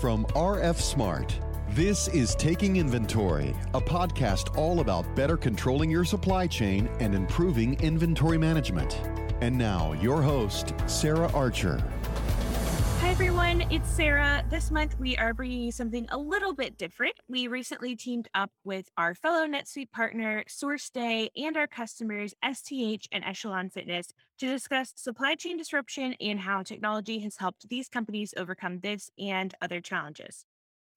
from RF Smart. This is Taking Inventory, a podcast all about better controlling your supply chain and improving inventory management. And now, your host, Sarah Archer. Everyone. It's Sarah. This month, we are bringing you something a little bit different. We recently teamed up with our fellow NetSuite partner, SourceDay, and our customers, STH and Echelon Fitness, to discuss supply chain disruption and how technology has helped these companies overcome this and other challenges.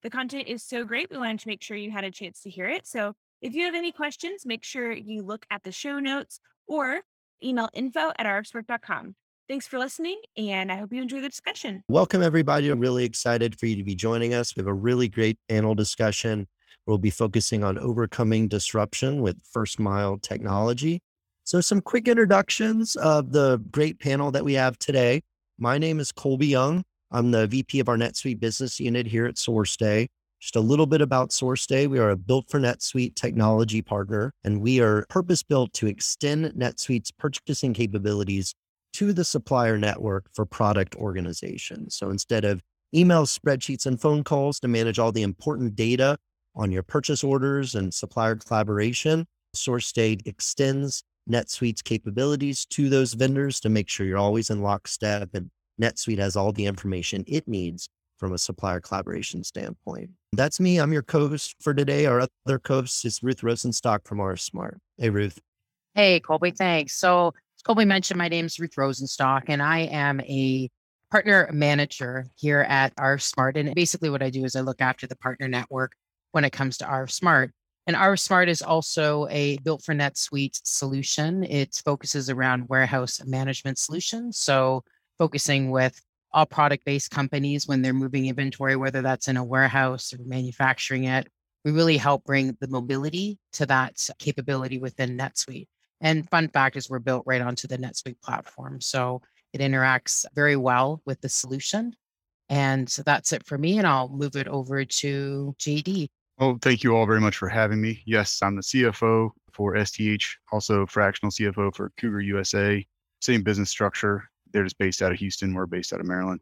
The content is so great. We wanted to make sure you had a chance to hear it. So if you have any questions, make sure you look at the show notes or email info at rfsmart.com. Thanks for listening, and I hope you enjoy the discussion. Welcome, everybody. I'm really excited for you to be joining us. We have a really great panel discussion. We'll be focusing on overcoming disruption with first mile technology. So, some quick introductions of the great panel that we have today. My name is Colby Young. I'm the VP of our NetSuite business unit here at SourceDay. Just a little bit about SourceDay. We are a built for NetSuite technology partner, and we are purpose built to extend NetSuite's purchasing capabilities to the supplier network for product organization. So instead of email spreadsheets and phone calls to manage all the important data on your purchase orders and supplier collaboration, SourceDay extends NetSuite's capabilities to those vendors to make sure you're always in lockstep and NetSuite has all the information it needs from a supplier collaboration standpoint. That's me. I'm your co-host for today. Our other co-host is Ruth Rosenstock from RF Smart. Hey, Ruth. Hey, Colby. Thanks. So Colby mentioned, my name is Ruth Rosenstock, and I am a partner manager here at RF Smart. And basically, what I do is I look after the partner network when it comes to RF Smart. And RF Smart is also a built for NetSuite solution. It focuses around warehouse management solutions. So, focusing with all product based companies when they're moving inventory, whether that's in a warehouse or manufacturing it, we really help bring the mobility to that capability within NetSuite. And fun fact is we're built right onto the NetSuite platform. So it interacts very well with the solution. And so that's it for me. And I'll move it over to JD. Well, thank you all very much for having me. Yes, I'm the CFO for STH, also fractional CFO for Cougar USA. Same business structure. They're just based out of Houston. We're based out of Maryland.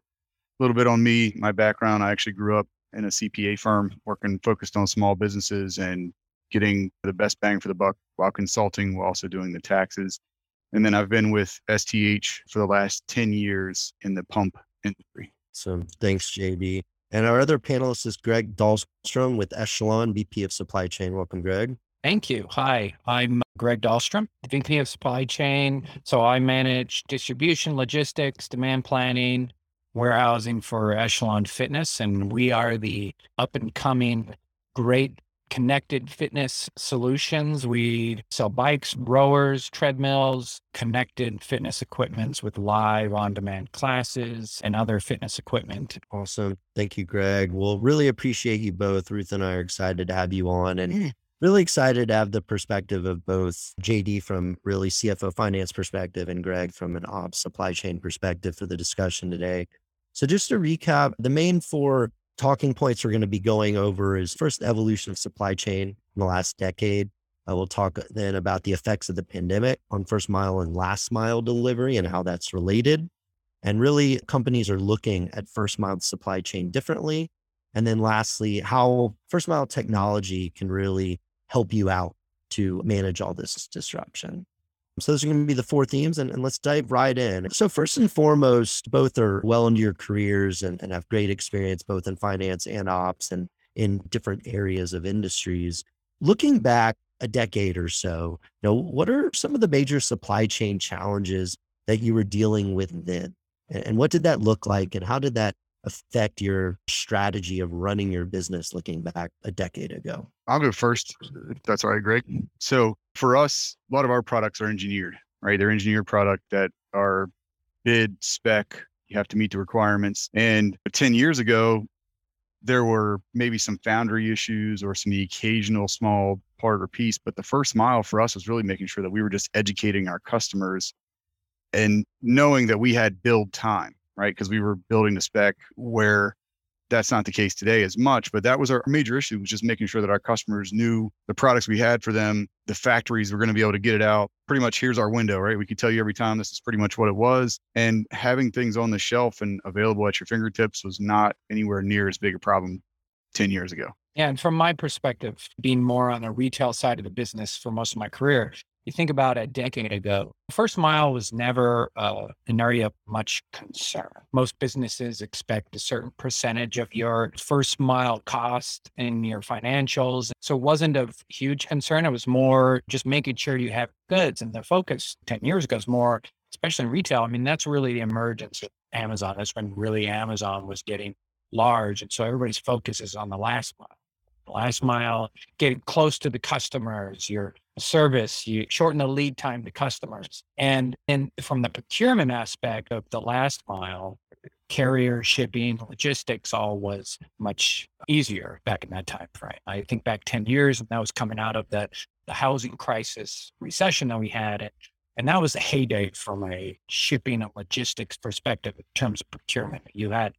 A little bit on me, my background. I actually grew up in a CPA firm, working focused on small businesses and getting the best bang for the buck while consulting, while also doing the taxes. And then I've been with STH for the last 10 years in the pump industry. So thanks, JD. And our other panelist is Greg Dahlstrom with Echelon, VP of Supply Chain. Welcome, Greg. Thank you. Hi, I'm Greg Dahlstrom, VP of Supply Chain. So I manage distribution, logistics, demand planning, warehousing for Echelon Fitness. And we are the up and coming great connected fitness solutions. We sell bikes, rowers, treadmills, connected fitness equipments with live on demand classes and other fitness equipment. Awesome. Thank you, Greg. We'll really appreciate you both. Ruth and I are excited to have you on and really excited to have the perspective of both JD from really CFO finance perspective and Greg from an ops supply chain perspective for the discussion today. So just to recap, the main four talking points we're going to be going over is first evolution of supply chain in the last decade. I will talk uh, then about the effects of the pandemic on first mile and last mile delivery and how that's related. And really, companies are looking at first mile supply chain differently. And then lastly, how first mile technology can really help you out to manage all this disruption. So those are going to be the four themes and, and, let's dive right in. So first and foremost, both are well into your careers and, and have great experience both in finance and ops and in different areas of industries. Looking back a decade or so, you know, what are some of the major supply chain challenges that you were dealing with then? And, and what did that look like? And how did that affect your strategy of running your business looking back a decade ago? I'll go first, if that's all right, Greg. So for us, a lot of our products are engineered, right? They're engineered product that are bid spec. You have to meet the requirements. And 10 years ago, there were maybe some foundry issues or some occasional small part or piece. But the first mile for us was really making sure that we were just educating our customers and knowing that we had build time right? Because we were building the spec where that's not the case today as much, but that was our major issue was just making sure that our customers knew the products we had for them, the factories were going to be able to get it out. Pretty much here's our window, right? We could tell you every time this is pretty much what it was. And having things on the shelf and available at your fingertips was not anywhere near as big a problem 10 years ago. And from my perspective, being more on the retail side of the business for most of my career, you think about a decade ago, first mile was never uh, an area of much concern. Most businesses expect a certain percentage of your first mile cost in your financials. So it wasn't a huge concern. It was more just making sure you have goods. And the focus 10 years ago is more, especially in retail. I mean, that's really the emergence of Amazon. That's when really Amazon was getting large. And so everybody's focus is on the last mile. The last mile, getting close to the customers, your service, you shorten the lead time to customers. And then from the procurement aspect of the last mile, carrier, shipping, logistics all was much easier back in that time frame. I think back 10 years, and that was coming out of the, the housing crisis recession that we had. And that was a heyday from a shipping and logistics perspective in terms of procurement. You had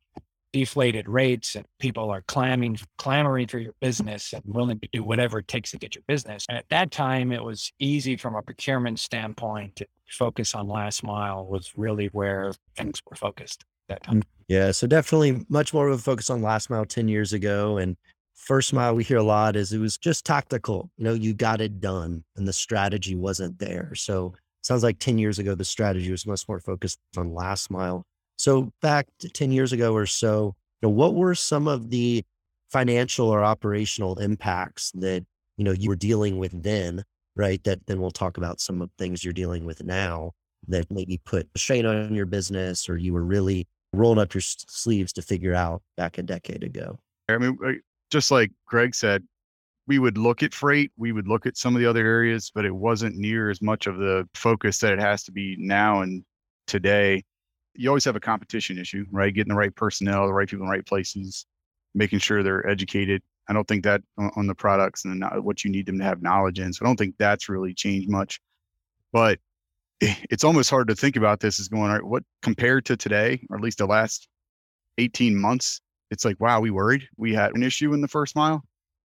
deflated rates and people are clamoring clamoring for your business and willing to do whatever it takes to get your business. And at that time it was easy from a procurement standpoint to focus on last mile was really where things were focused that time. Mm, yeah. So definitely much more of a focus on last mile 10 years ago. And first mile we hear a lot is it was just tactical. You know, you got it done and the strategy wasn't there. So sounds like 10 years ago, the strategy was much more focused on last mile. So back 10 years ago or so, you know, what were some of the financial or operational impacts that, you know, you were dealing with then, right? That then we'll talk about some of the things you're dealing with now that maybe put a strain on your business or you were really rolling up your sleeves to figure out back a decade ago. I mean, uh, just like Greg said, we would look at freight, we would look at some of the other areas, but it wasn't near as much of the focus that it has to be now and today you always have a competition issue, right? Getting the right personnel, the right people in the right places, making sure they're educated. I don't think that on, the products and what you need them to have knowledge in. So I don't think that's really changed much. But eh, it's almost hard to think about this as going, all right, what compared to today, or at least the last 18 months, it's like, wow, we worried we had an issue in the first mile.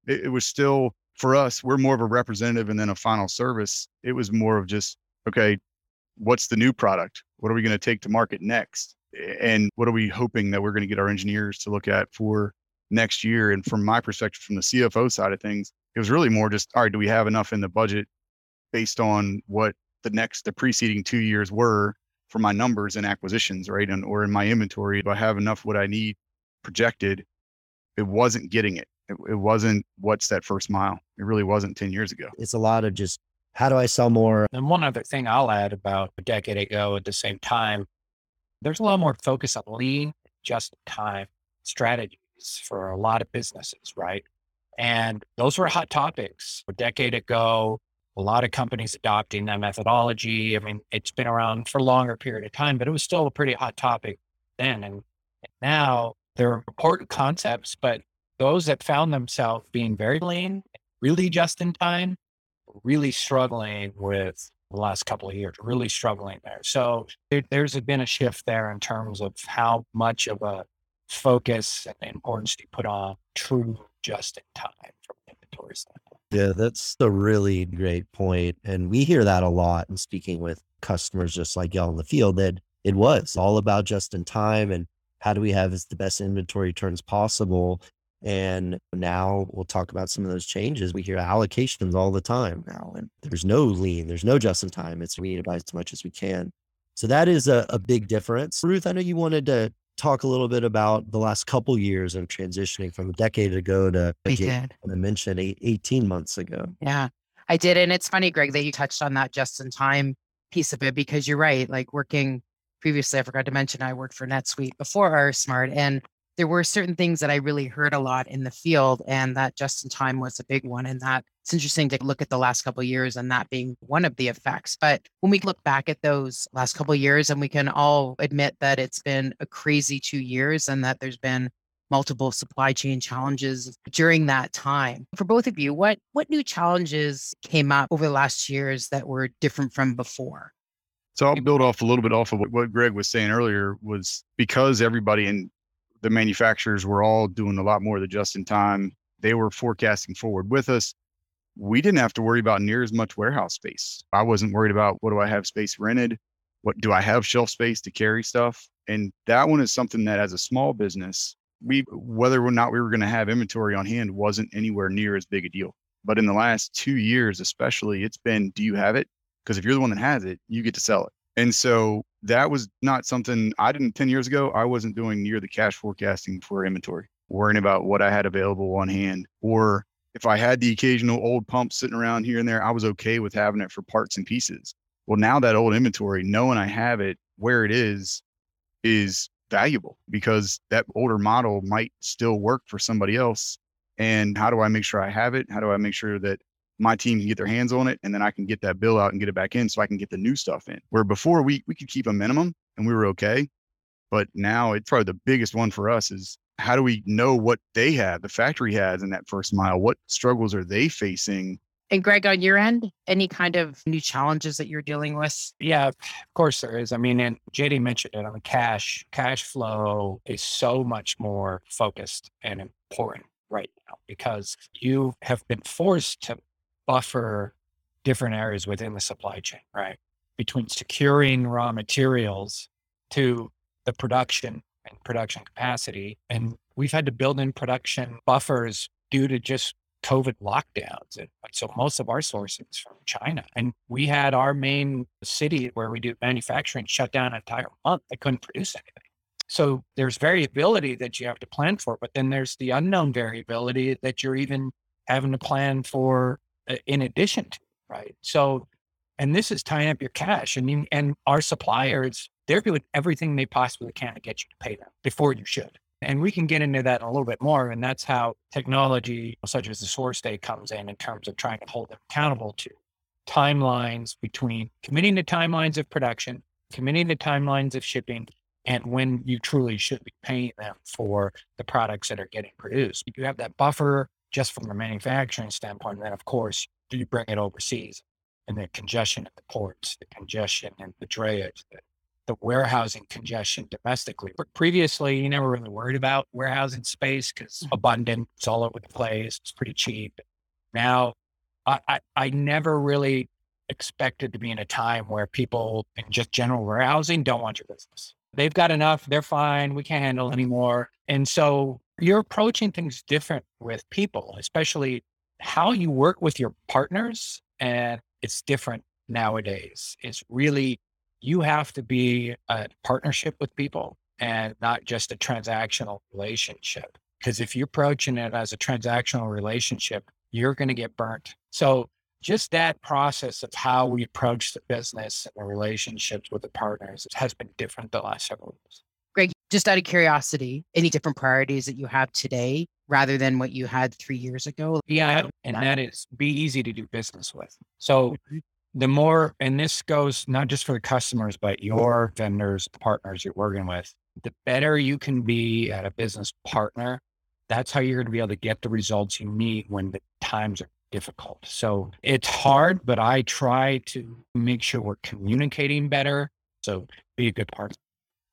It, it was still for us, we're more of a representative and then a final service. It was more of just, okay, what's the new product? What are we going to take to market next? And what are we hoping that we're going to get our engineers to look at for next year? And from my perspective, from the CFO side of things, it was really more just, all right, do we have enough in the budget based on what the next, the preceding two years were for my numbers and acquisitions, right? And or in my inventory, do I have enough what I need projected? It wasn't getting it. It, it wasn't what's that first mile. It really wasn't 10 years ago. It's a lot of just how do I sell more? And one other thing I'll add about a decade ago at the same time, there's a lot more focus on lean, just in time strategies for a lot of businesses, right? And those were hot topics a decade ago. A lot of companies adopting that methodology. I mean, it's been around for a longer period of time, but it was still a pretty hot topic then. And now they're important concepts, but those that found themselves being very lean, really just in time, really struggling with the last couple of years, really struggling there. So there, there's been a shift there in terms of how much of a focus and importance you put on true just in time from inventory standpoint. Yeah, that's a really great point. And we hear that a lot in speaking with customers just like y'all in the field that it was all about just in time and how do we have the best inventory turns possible and now we'll talk about some of those changes. We hear allocations all the time now, and there's no lean, there's no just in time. It's we need to buy as much as we can. So that is a, a big difference. Ruth, I know you wanted to talk a little bit about the last couple years of transitioning from a decade ago to we did. I mentioned eight, 18 months ago. Yeah, I did. And it's funny, Greg, that you touched on that just in time piece of it because you're right. Like working previously, I forgot to mention I worked for NetSuite before RF Smart and there were certain things that I really heard a lot in the field, and that just in time was a big one. And that it's interesting to look at the last couple years and that being one of the effects. But when we look back at those last couple years, and we can all admit that it's been a crazy two years, and that there's been multiple supply chain challenges during that time. For both of you, what what new challenges came up over the last years that were different from before? So I'll build off a little bit off of what Greg was saying earlier was because everybody in the manufacturers were all doing a lot more of the just in time. They were forecasting forward with us. We didn't have to worry about near as much warehouse space. I wasn't worried about what do I have space rented? What do I have shelf space to carry stuff? And that one is something that as a small business, we whether or not we were going to have inventory on hand wasn't anywhere near as big a deal. But in the last two years, especially, it's been do you have it? Because if you're the one that has it, you get to sell it. And so that was not something I didn't 10 years ago. I wasn't doing near the cash forecasting for inventory, worrying about what I had available on hand. Or if I had the occasional old pump sitting around here and there, I was okay with having it for parts and pieces. Well, now that old inventory, knowing I have it where it is, is valuable because that older model might still work for somebody else. And how do I make sure I have it? How do I make sure that my team can get their hands on it and then I can get that bill out and get it back in so I can get the new stuff in. Where before we we could keep a minimum and we were okay. But now it's probably the biggest one for us is how do we know what they have, the factory has in that first mile? What struggles are they facing? And Greg, on your end, any kind of new challenges that you're dealing with? Yeah, of course there is. I mean, and JD mentioned it on the cash. Cash flow is so much more focused and important right now because you have been forced to buffer different areas within the supply chain, right? Between securing raw materials to the production and production capacity. And we've had to build in production buffers due to just COVID lockdowns. And so most of our sourcing is from China. And we had our main city where we do manufacturing shut down an entire month. They couldn't produce anything. So there's variability that you have to plan for, but then there's the unknown variability that you're even having to plan for in addition to, right? So, and this is tying up your cash and you, and our suppliers, they're doing everything they possibly can to get you to pay them before you should. And we can get into that a little bit more. And that's how technology such as the SourceDay comes in in terms of trying to hold them accountable to timelines between committing to timelines of production, committing to timelines of shipping, and when you truly should be paying them for the products that are getting produced. You have that buffer just from a manufacturing standpoint. And then, of course, do you bring it overseas? And the congestion at the ports, the congestion and the drayage, the, the warehousing congestion domestically. But previously, you never really worried about warehousing space because mm-hmm. abundant, it's all over the place, it's pretty cheap. Now, I, I, I never really expected to be in a time where people in just general warehousing don't want your business. They've got enough, they're fine, we can't handle anymore. And so you're approaching things different with people, especially how you work with your partners. And it's different nowadays. It's really, you have to be a partnership with people and not just a transactional relationship. Because if you're approaching it as a transactional relationship, you're going to get burnt. So, just that process of how we approach the business and the relationships with the partners has been different the last several years. Greg, just out of curiosity, any different priorities that you have today rather than what you had three years ago? Yeah, and that is be easy to do business with. So mm-hmm. the more, and this goes not just for the customers, but your vendors, partners you're working with, the better you can be at a business partner, that's how you're going to be able to get the results you need when the times are difficult. So it's hard, but I try to make sure we're communicating better. So be a good partner.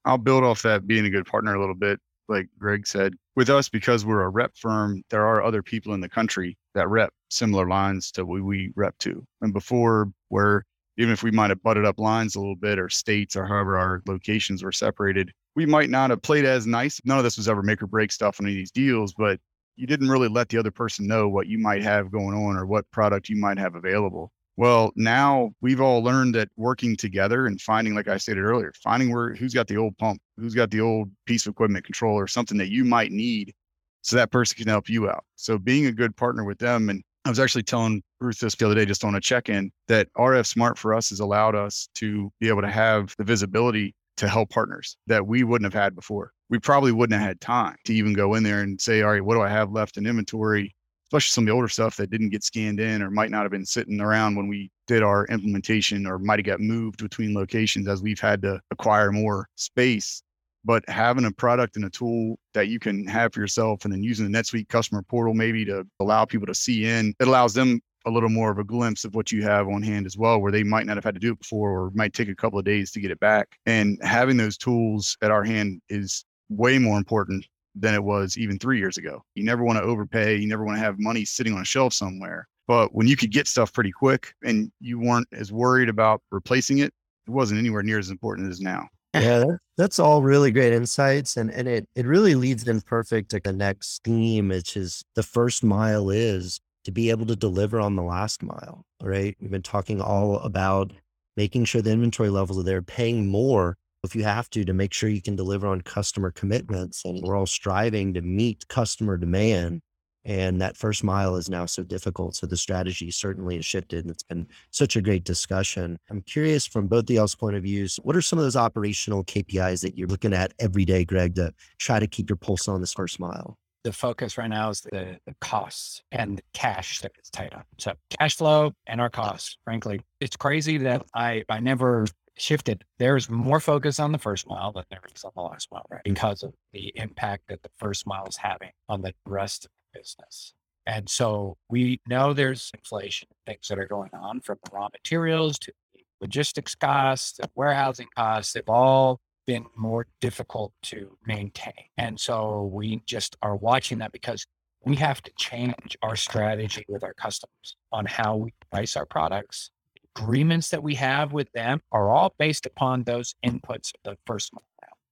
I'll build off that being a good partner a little bit. Like Greg said, with us, because we're a rep firm, there are other people in the country that rep similar lines to what we rep to. And before, where even if we might have butted up lines a little bit or states or however our locations were separated, we might not have played as nice. None of this was ever make or break stuff on any of these deals, but you didn't really let the other person know what you might have going on or what product you might have available. Well, now we've all learned that working together and finding, like I stated earlier, finding where who's got the old pump, who's got the old piece of equipment controller, or something that you might need so that person can help you out. So being a good partner with them. And I was actually telling Ruth this the other day, just on a check in, that RF Smart for us has allowed us to be able to have the visibility to help partners that we wouldn't have had before. We probably wouldn't have mm. had time to even go in there and say, all right, what do I have left in inventory? especially some of the older stuff that didn't get scanned in or might not have been sitting around when we did our implementation or might have got moved between locations as we've had to acquire more space. But having a product and a tool that you can have for yourself and then using the NetSuite customer portal maybe to allow people to see in, it allows them a little more of a glimpse of what you have on hand as well, where they might not have had to do it before or might take a couple of days to get it back. And having those tools at our hand is way more important than it was even three years ago. You never want to overpay. You never want to have money sitting on a shelf somewhere. But when you could get stuff pretty quick and you weren't as worried about replacing it, it wasn't anywhere near as important as now. Yeah, that's all really great insights. And, and it, it really leads in perfect to the next theme, which is the first mile is to be able to deliver on the last mile, right? We've been talking all about making sure the inventory levels are there, paying more if you have to, to make sure you can deliver on customer commitments. And we're all striving to meet customer demand. And that first mile is now so difficult. So the strategy certainly has shifted. And it's been such a great discussion. I'm curious from both the y'all's point of views, what are some of those operational KPIs that you're looking at every day, Greg, to try to keep your pulse on this first mile? The focus right now is the, the costs and the cash that is tied up. So cash flow and our costs, frankly, it's crazy that I, I never shifted. There's more focus on the first mile than there is on the last mile, right? Because of the impact that the first mile is having on the rest of the business. And so we know there's inflation, things that are going on from raw materials to logistics costs, warehousing costs. They've all been more difficult to maintain. And so we just are watching that because we have to change our strategy with our customers on how we price our products agreements that we have with them are all based upon those inputs of the first.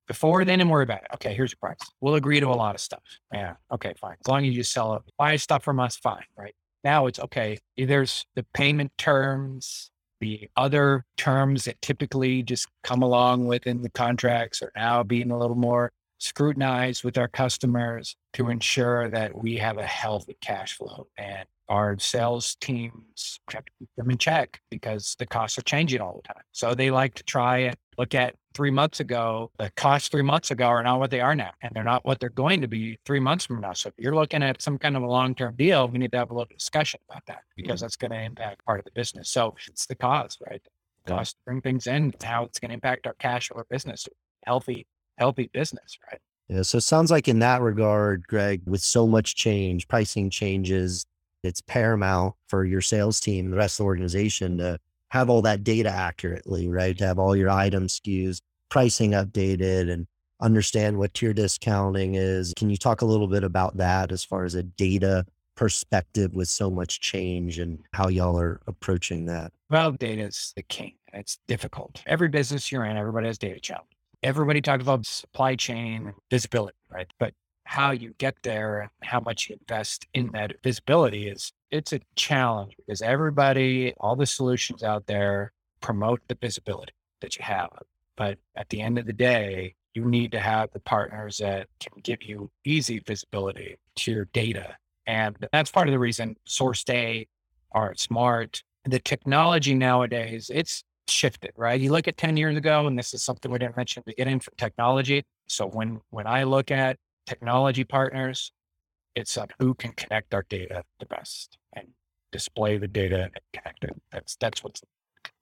Before then, and worry about it. Okay, here's your price. We'll agree to a lot of stuff. Yeah. Okay, fine. As long as you sell it, buy stuff from us, fine. Right. Now it's okay. There's the payment terms, the other terms that typically just come along within the contracts are now being a little more scrutinized with our customers to ensure that we have a healthy cash flow. And our sales teams have to keep them in check because the costs are changing all the time. So they like to try and look at three months ago, the costs three months ago are not what they are now, and they're not what they're going to be three months from now. So if you're looking at some kind of a long term deal, we need to have a little discussion about that because mm-hmm. that's going to impact part of the business. So it's the cost, right? The cost to bring things in, how it's going to impact our cash or business, healthy, healthy business, right? Yeah. So it sounds like in that regard, Greg, with so much change, pricing changes, it's paramount for your sales team, the rest of the organization to have all that data accurately, right? To have all your item SKUs, pricing updated and understand what tier discounting is. Can you talk a little bit about that as far as a data perspective with so much change and how y'all are approaching that? Well, data is the king. It's difficult. Every business you're in, everybody has data challenge. Everybody talks about supply chain visibility, right? But how you get there and how much you invest in that visibility is it's a challenge because everybody, all the solutions out there promote the visibility that you have. But at the end of the day, you need to have the partners that can give you easy visibility to your data. And that's part of the reason Source Day, RF Smart. The technology nowadays, it's shifted, right? You look at 10 years ago, and this is something we didn't mention to get into technology. So when when I look at technology partners. It's on who can connect our data the best and display the data and connect it. That's that's what's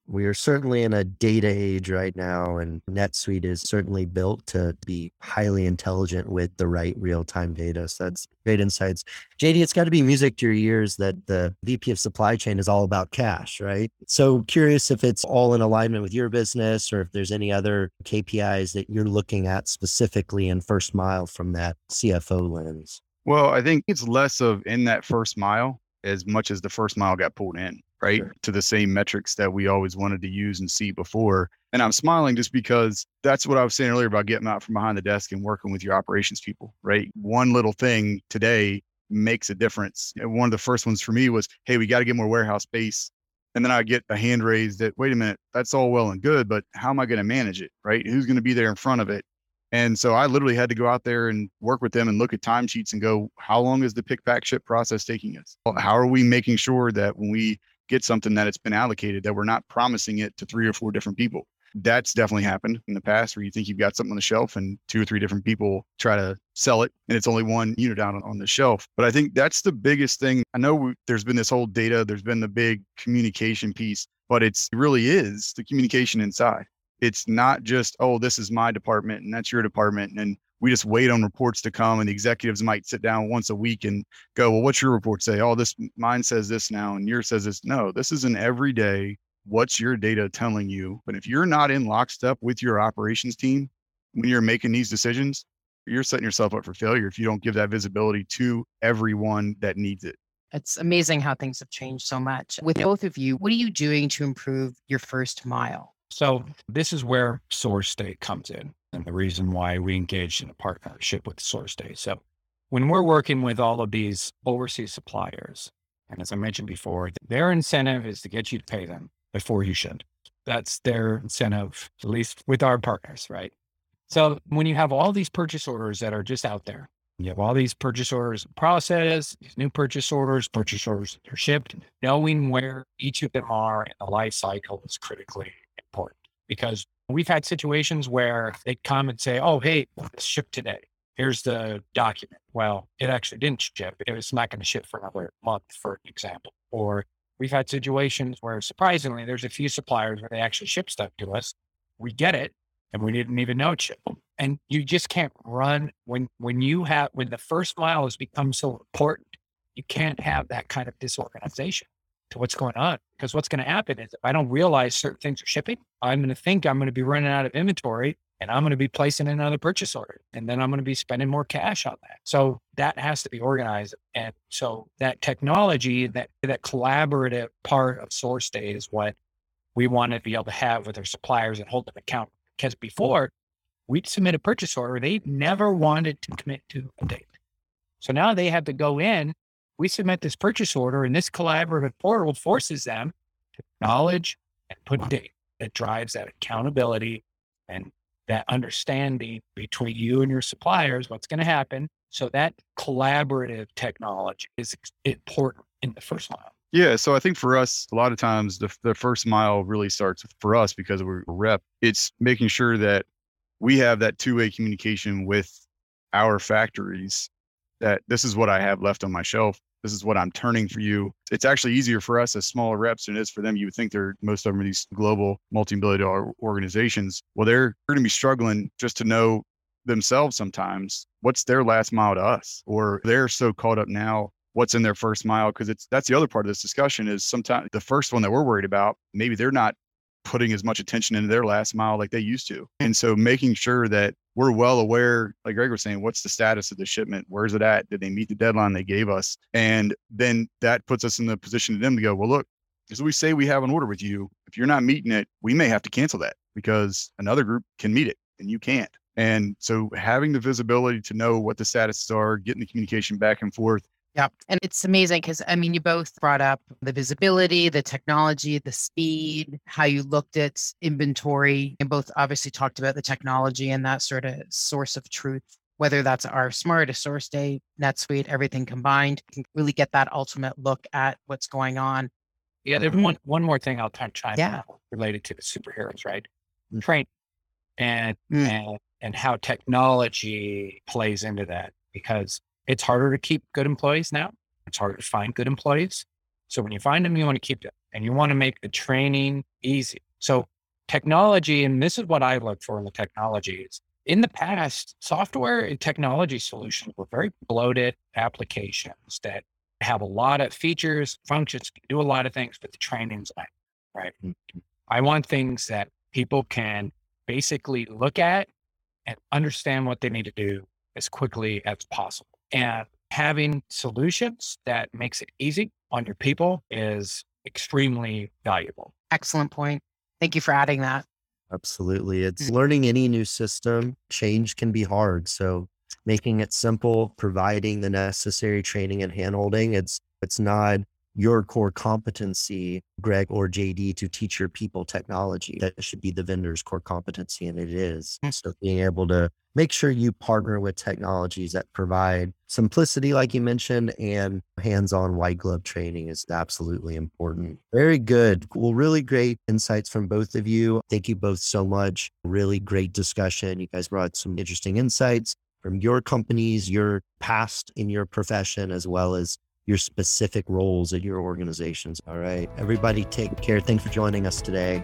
we are certainly in a data age right now, and NetSuite is certainly built to be highly intelligent with the right real time data. So that's great insights. JD, it's got to be music to your ears that the VP of supply chain is all about cash, right? So curious if it's all in alignment with your business or if there's any other KPIs that you're looking at specifically in first mile from that CFO lens. Well, I think it's less of in that first mile as much as the first mile got pulled in right? Sure. To the same metrics that we always wanted to use and see before. And I'm smiling just because that's what I was saying earlier about getting out from behind the desk and working with your operations people, right? One little thing today makes a difference. And one of the first ones for me was, hey, we got to get more warehouse space. And then I get a hand raised that, wait a minute, that's all well and good, but how am I going to manage it, right? Who's going to be there in front of it? And so I literally had to go out there and work with them and look at timesheets and go, how long is the pick pack ship process taking us? How are we making sure that when we get something that it's been allocated that we're not promising it to three or four different people. That's definitely happened in the past where you think you've got something on the shelf and two or three different people try to sell it and it's only one unit out on the shelf. But I think that's the biggest thing. I know there's been this whole data, there's been the big communication piece, but it's, it really is the communication inside. It's not just, oh, this is my department and that's your department. And we just wait on reports to come and the executives might sit down once a week and go well what's your report say oh this mine says this now and yours says this no this is an everyday what's your data telling you but if you're not in lockstep with your operations team when you're making these decisions you're setting yourself up for failure if you don't give that visibility to everyone that needs it. It's amazing how things have changed so much. With both of you, what are you doing to improve your first mile? So this is where SourceDay comes in and the reason why we engaged in a partnership with SourceDay. So when we're working with all of these overseas suppliers, and as I mentioned before, their incentive is to get you to pay them before you should. That's their incentive, at least with our partners, right? So when you have all these purchase orders that are just out there, you have all these purchase orders process, these new purchase orders, purchase orders that are shipped, knowing where each of them are in the life cycle is critically important because we've had situations where they come and say, Oh, hey, it's shipped today. Here's the document. Well, it actually didn't ship. It was not going to ship for another month, for example. Or we've had situations where surprisingly, there's a few suppliers where they actually ship stuff to us. We get it and we didn't even know it shipped. And you just can't run when when you have when the first mile has become so important, you can't have that kind of disorganization to what's going on. Because what's going to happen is if I don't realize certain things are shipping, I'm going to think I'm going to be running out of inventory and I'm going to be placing another purchase order. And then I'm going to be spending more cash on that. So that has to be organized. And so that technology, that that collaborative part of SourceDay is what we want to be able to have with our suppliers and hold them accountable. Because before we'd submit a purchase order, they never wanted to commit to a date. So now they have to go in we submit this purchase order and this collaborative portal forces them to acknowledge and put date that drives that accountability and that understanding between you and your suppliers, what's going to happen. So that collaborative technology is important in the first mile. Yeah. So I think for us, a lot of times the, the first mile really starts for us because we're a rep. It's making sure that we have that two way communication with our factories that this is what I have left on my shelf this is what I'm turning for you. It's actually easier for us as smaller reps than it is for them. You would think they're most of them are these global multi-billion dollar organizations. Well, they're, they're going to be struggling just to know themselves sometimes what's their last mile to us, or they're so caught up now what's in their first mile because it's that's the other part of this discussion is sometimes the first one that we're worried about maybe they're not putting as much attention into their last mile like they used to. And so making sure that we're well aware, like Greg was saying, what's the status of the shipment? Where's it at? Did they meet the deadline they gave us? And then that puts us in the position of them to go, well, look, as we say we have an order with you, if you're not meeting it, we may have to cancel that because another group can meet it and you can't. And so having the visibility to know what the statuses are, getting the communication back and forth, yeah. And it's amazing because, I mean, you both brought up the visibility, the technology, the speed, how you looked at inventory, and both obviously talked about the technology and that sort of source of truth, whether that's RF Smart, a SourceDay, NetSuite, everything combined, you can really get that ultimate look at what's going on. Yeah. There's one, one more thing I'll touch on yeah. related to the superheroes, right? Mm. Train and, mm. and, and how technology plays into that because it's harder to keep good employees now. It's harder to find good employees. So when you find them, you want to keep them and you want to make the training easy. So technology, and this is what I look for in the technology is in the past, software and technology solutions were very bloated applications that have a lot of features, functions, do a lot of things, but the training's not right. Mm-hmm. I want things that people can basically look at and understand what they need to do as quickly as possible. And having solutions that makes it easy on your people is extremely valuable. Excellent point. Thank you for adding that. Absolutely. It's mm. learning any new system, change can be hard. So making it simple, providing the necessary training and handholding, it's it's not your core competency, Greg or JD, to teach your people technology. That should be the vendor's core competency, and it is. Mm. So being able to make sure you partner with technologies that provide simplicity, like you mentioned, and hands-on white glove training is absolutely important. Very good. Well, really great insights from both of you. Thank you both so much. Really great discussion. You guys brought some interesting insights from your companies, your past in your profession, as well as your specific roles at your organizations. All right. Everybody take care. Thanks for joining us today.